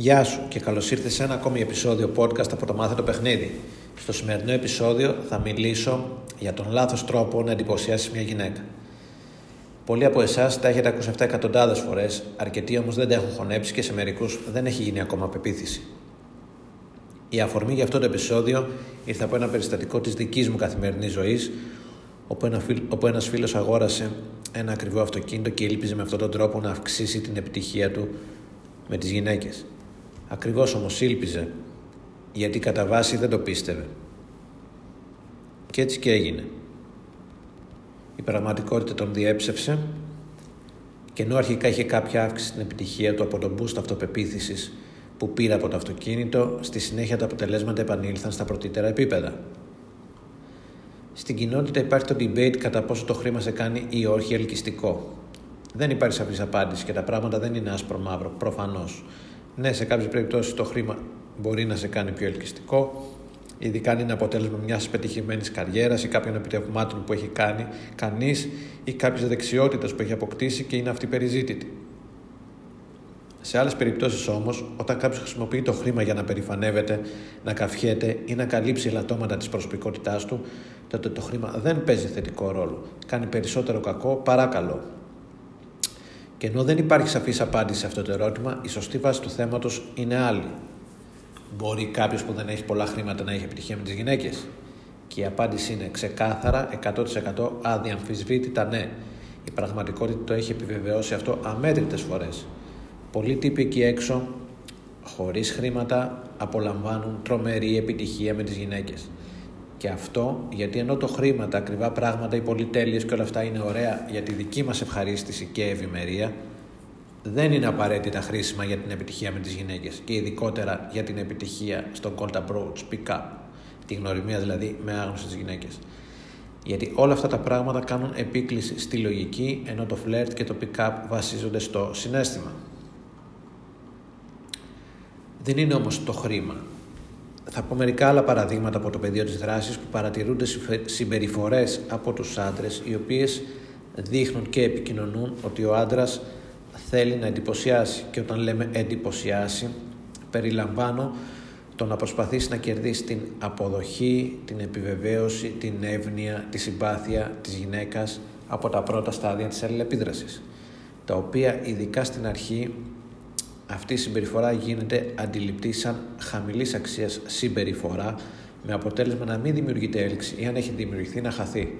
Γεια σου και καλώς ήρθες σε ένα ακόμη επεισόδιο podcast από το Μάθε το Παιχνίδι. Στο σημερινό επεισόδιο θα μιλήσω για τον λάθος τρόπο να εντυπωσιάσεις μια γυναίκα. Πολλοί από εσάς τα έχετε ακούσει αυτά εκατοντάδες φορές, αρκετοί όμως δεν τα έχουν χωνέψει και σε μερικούς δεν έχει γίνει ακόμα πεποίθηση. Η αφορμή για αυτό το επεισόδιο ήρθε από ένα περιστατικό της δικής μου καθημερινής ζωής, όπου, ένα, όπου ένας φίλος αγόρασε ένα ακριβό αυτοκίνητο και ήλπιζε με αυτόν τον τρόπο να αυξήσει την επιτυχία του με τις γυναίκες. Ακριβώς όμως ήλπιζε, γιατί κατά βάση δεν το πίστευε. Και έτσι και έγινε. Η πραγματικότητα τον διέψευσε και ενώ αρχικά είχε κάποια αύξηση στην επιτυχία του από τον boost αυτοπεποίθησης που πήρε από το αυτοκίνητο, στη συνέχεια τα αποτελέσματα επανήλθαν στα πρωτήτερα επίπεδα. Στην κοινότητα υπάρχει το debate κατά πόσο το χρήμα σε κάνει ή όχι ελκυστικό. Δεν υπάρχει σαφής απάντηση και τα πράγματα δεν είναι άσπρο μαύρο, προφανώς. Ναι, σε κάποιες περιπτώσεις το χρήμα μπορεί να σε κάνει πιο ελκυστικό, ειδικά αν είναι αποτέλεσμα μιας πετυχημένης καριέρας ή κάποιων επιτευγμάτων που έχει κάνει κανείς ή κάποιες δεξιότητες που έχει αποκτήσει και είναι αυτή περιζήτητη. Σε άλλες περιπτώσεις όμως, όταν κάποιος χρησιμοποιεί το χρήμα για να περηφανεύεται, να καφιέται ή να καλύψει ελαττώματα της προσωπικότητάς του, τότε το χρήμα δεν παίζει θετικό ρόλο. Κάνει περισσότερο κακό παρά καλό. Και ενώ δεν υπάρχει σαφής απάντηση σε αυτό το ερώτημα, η σωστή βάση του θέματος είναι άλλη. Μπορεί κάποιος που δεν έχει πολλά χρήματα να έχει επιτυχία με τις γυναίκες; Και η απάντηση είναι ξεκάθαρα 100% αδιαμφισβήτητα ναι. Η πραγματικότητα το έχει επιβεβαιώσει αυτό αμέτρητες φορές. Πολλοί τύποι εκεί έξω, χωρίς χρήματα, απολαμβάνουν τρομερή επιτυχία με τις γυναίκες. Και αυτό γιατί ενώ το χρήμα, τα ακριβά πράγματα, οι πολυτέλειες και όλα αυτά είναι ωραία για τη δική μας ευχαρίστηση και ευημερία, δεν είναι απαραίτητα χρήσιμα για την επιτυχία με τις γυναίκες και ειδικότερα για την επιτυχία στον cold approach, pick-up, τη γνωριμία δηλαδή με άγνωστες γυναίκες. Γιατί όλα αυτά τα πράγματα κάνουν επίκληση στη λογική, ενώ το φλερτ και το pick-up βασίζονται στο συνέστημα. Δεν είναι όμως το χρήμα θα πω μερικά άλλα παραδείγματα από το πεδίο της δράσης που παρατηρούνται συμπεριφορές από τους άντρες οι οποίες δείχνουν και επικοινωνούν ότι ο άντρας θέλει να εντυπωσιάσει. Και όταν λέμε εντυπωσιάσει περιλαμβάνω το να προσπαθήσει να κερδίσει την αποδοχή, την επιβεβαίωση, την εύνοια, τη συμπάθεια της γυναίκας από τα πρώτα στάδια της αλληλεπίδρασης τα οποία ειδικά στην αρχή αυτή η συμπεριφορά γίνεται αντιληπτή σαν χαμηλή αξίας συμπεριφορά με αποτέλεσμα να μην δημιουργείται έλξη ή αν έχει δημιουργηθεί να χαθεί.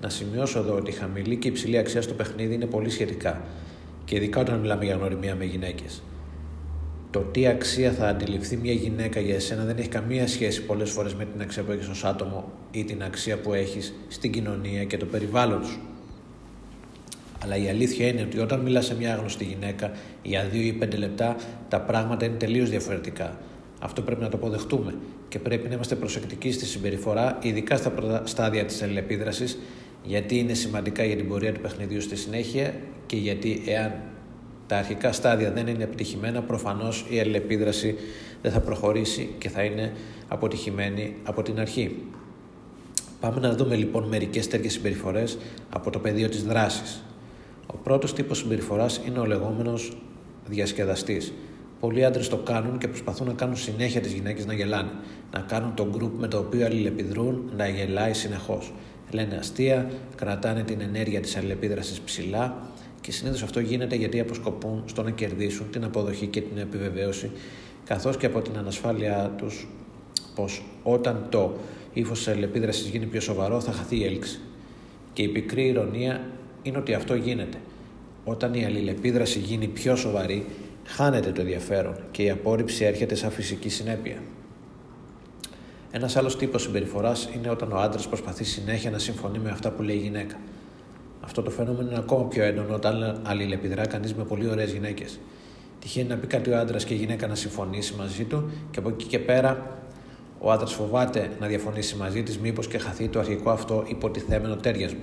Να σημειώσω εδώ ότι η χαμηλή και υψηλή αξία στο παιχνίδι είναι πολύ σχετικά και ειδικά όταν μιλάμε για γνωριμία με γυναίκες. Το τι αξία θα αντιληφθεί μια γυναίκα για εσένα δεν έχει καμία σχέση πολλές φορές με την αξία που έχεις ως άτομο ή την αξία που έχεις στην κοινωνία και το περιβάλλον σου. Αλλά η αλήθεια είναι ότι όταν μιλάς σε μια άγνωστη γυναίκα για δύο ή πέντε λεπτά, τα πράγματα είναι τελείως διαφορετικά. Αυτό πρέπει να το αποδεχτούμε και πρέπει να είμαστε προσεκτικοί στη συμπεριφορά, ειδικά στα πρώτα στάδια της αλληλεπίδρασης, γιατί είναι σημαντικά για την πορεία του παιχνιδιού στη συνέχεια και γιατί εάν τα αρχικά στάδια δεν είναι επιτυχημένα, προφανώς η αλληλεπίδραση δεν θα προχωρήσει και θα είναι αποτυχημένη από την αρχή. Πάμε να δούμε λοιπόν μερικές τέτοιες συμπεριφορές από το πεδίο της δράσης. Ο πρώτος τύπος συμπεριφοράς είναι ο λεγόμενος διασκεδαστής. Πολλοί άντρες το κάνουν και προσπαθούν να κάνουν συνέχεια τις γυναίκες να γελάνε. Να κάνουν το γκρουπ με το οποίο αλληλεπιδρούν να γελάει συνεχώς. Λένε αστεία, κρατάνε την ενέργεια της αλληλεπίδρασης ψηλά και συνήθως αυτό γίνεται γιατί αποσκοπούν στο να κερδίσουν την αποδοχή και την επιβεβαίωση, καθώς και από την ανασφάλειά τους πως όταν το ύφος της αλληλεπίδρασης γίνει πιο σοβαρό θα χαθεί η έλξη. Και η πικρή ηρωνία είναι ότι αυτό γίνεται. Όταν η αλληλεπίδραση γίνει πιο σοβαρή, χάνεται το ενδιαφέρον και η απόρριψη έρχεται σαν φυσική συνέπεια. Ένας άλλος τύπος συμπεριφοράς είναι όταν ο άντρας προσπαθεί συνέχεια να συμφωνεί με αυτά που λέει η γυναίκα. Αυτό το φαινόμενο είναι ακόμα πιο έντονο όταν αλληλεπιδρά κανείς με πολύ ωραίες γυναίκες. Τυχαίνει να πει κάτι ο άντρας και η γυναίκα να συμφωνήσει μαζί του και από εκεί και πέρα ο άντρας φοβάται να διαφωνήσει μαζί της, μήπως και χαθεί το αρχικό αυτό υποτιθέμενο τέριασμα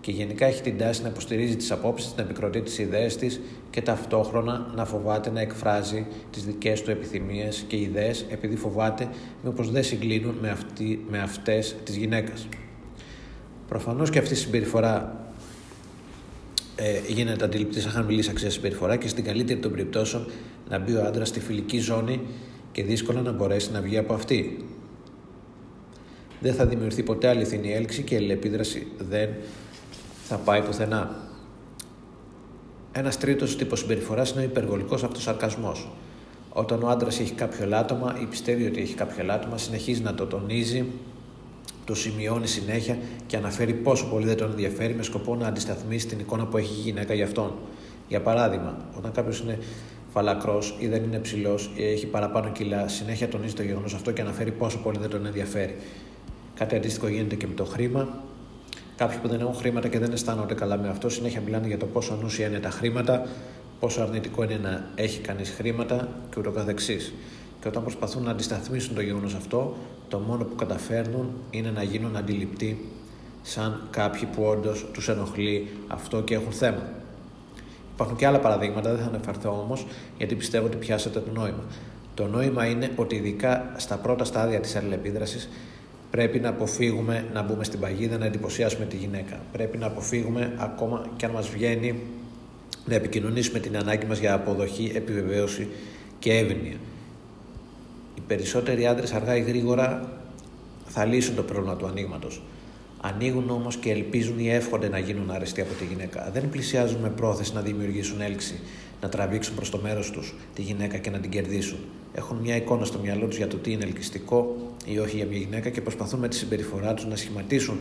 και γενικά έχει την τάση να υποστηρίζει τις απόψεις, να επικροτεί τις ιδέες της και ταυτόχρονα να φοβάται να εκφράζει τις δικές του επιθυμίες και ιδέες επειδή φοβάται μήπως δεν συγκλίνουν με, αυτή, με αυτές της γυναίκας. Προφανώς και αυτή η συμπεριφορά ε, γίνεται αντιληπτή σαν χαμηλή αξία συμπεριφορά και στην καλύτερη των περιπτώσεων να μπει ο άντρας στη φιλική ζώνη και δύσκολα να μπορέσει να βγει από αυτή. Δεν θα δημιουργηθεί ποτέ αληθινή έλξη και η αλληλεπίδραση δεν θα πάει πουθενά. Ένας τρίτος τύπος συμπεριφοράς είναι ο υπερβολικό αυτοσαρκασμό. Όταν ο άντρας έχει κάποιο λάτωμα ή πιστεύει ότι έχει κάποιο λάτωμα, συνεχίζει να το τονίζει, το σημειώνει συνέχεια και αναφέρει πόσο πολύ δεν τον ενδιαφέρει με σκοπό να αντισταθμίσει την εικόνα που έχει η γυναίκα για αυτόν. Για παράδειγμα, όταν κάποιος είναι φαλακρός ή δεν είναι ψηλός ή έχει παραπάνω κιλά, συνέχεια τονίζει το γεγονός αυτό και αναφέρει πόσο πολύ δεν τον ενδιαφέρει. Κάτι αντίστοιχο γίνεται και με το χρήμα. Κάποιοι που δεν έχουν χρήματα και δεν αισθάνονται καλά με αυτό, συνέχεια μιλάνε για το πόσο ανούσια είναι τα χρήματα, πόσο αρνητικό είναι να έχει κανείς χρήματα και ούτω καθεξής. Και όταν προσπαθούν να αντισταθμίσουν το γεγονός αυτό, το μόνο που καταφέρνουν είναι να γίνουν αντιληπτοί σαν κάποιοι που όντως τους ενοχλεί αυτό και έχουν θέμα. Υπάρχουν και άλλα παραδείγματα, δεν θα αναφερθώ όμως, γιατί πιστεύω ότι πιάσατε το νόημα. Το νόημα είναι ότι ειδικά στα πρώτα στάδια της αλληλεπίδρασης πρέπει να αποφύγουμε να μπούμε στην παγίδα, να εντυπωσιάσουμε τη γυναίκα. Πρέπει να αποφύγουμε ακόμα και αν μας βγαίνει να επικοινωνήσουμε την ανάγκη μας για αποδοχή, επιβεβαίωση και εύνοια. Οι περισσότεροι άντρες αργά ή γρήγορα θα λύσουν το πρόβλημα του ανοίγματος. Ανοίγουν όμως και ελπίζουν ή εύχονται να γίνουν αρεστοί από τη γυναίκα. Δεν πλησιάζουν με πρόθεση να δημιουργήσουν έλξη, να τραβήξουν προς το μέρος τους τη γυναίκα και να την κερδίσουν. Έχουν μια εικόνα στο μυαλό τους για το τι είναι ελκυστικό ή όχι για μια γυναίκα και προσπαθούν με τη συμπεριφορά τους να σχηματίσουν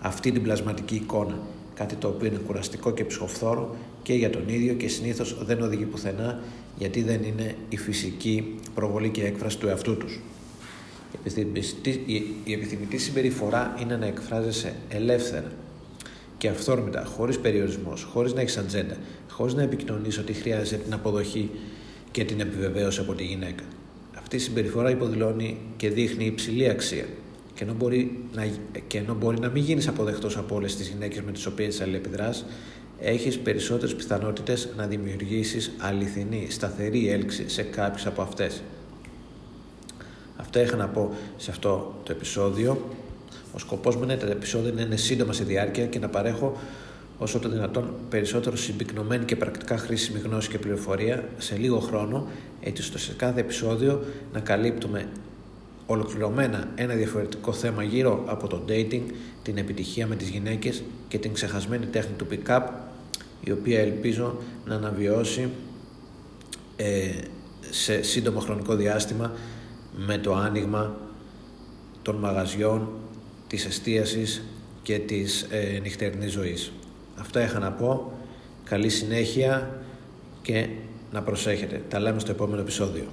αυτή την πλασματική εικόνα. Κάτι το οποίο είναι κουραστικό και ψυχοφθόρο και για τον ίδιο και συνήθως δεν οδηγεί πουθενά γιατί δεν είναι η φυσική προβολή και έκφραση του εαυτού τους. Η επιθυμητή συμπεριφορά είναι να εκφράζεσαι ελεύθερα και αυθόρμητα, χωρίς περιορισμό, χωρίς να έχεις ατζέντα, χωρίς να επικοινωνείς ότι χρειάζεσαι την αποδοχή και την επιβεβαίωση από τη γυναίκα. Αυτή η συμπεριφορά υποδηλώνει και δείχνει υψηλή αξία. Και ενώ μπορεί να, και ενώ μπορεί να μην γίνεις αποδεκτός από όλες τις γυναίκες με τις οποίες αλληλεπιδράς, έχεις περισσότερες πιθανότητες να δημιουργήσεις αληθινή, σταθερή έλξη σε κάποιες από αυτές. Αυτά είχα να πω σε αυτό το επεισόδιο. Ο σκοπός μου είναι τα επεισόδια να είναι σύντομα σε διάρκεια και να παρέχω όσο το δυνατόν περισσότερο συμπυκνωμένη και πρακτικά χρήσιμη γνώση και πληροφορία σε λίγο χρόνο, έτσι ώστε σε κάθε επεισόδιο να καλύπτουμε ολοκληρωμένα ένα διαφορετικό θέμα γύρω από το dating, την επιτυχία με τις γυναίκες και την ξεχασμένη τέχνη του pick-up, η οποία ελπίζω να αναβιώσει ε, σε σύντομο χρονικό διάστημα με το άνοιγμα των μαγαζιών, της εστίασης και της ε, νυχτερινής ζωής. Αυτά είχα να πω. Καλή συνέχεια και να προσέχετε. Τα λέμε στο επόμενο επεισόδιο.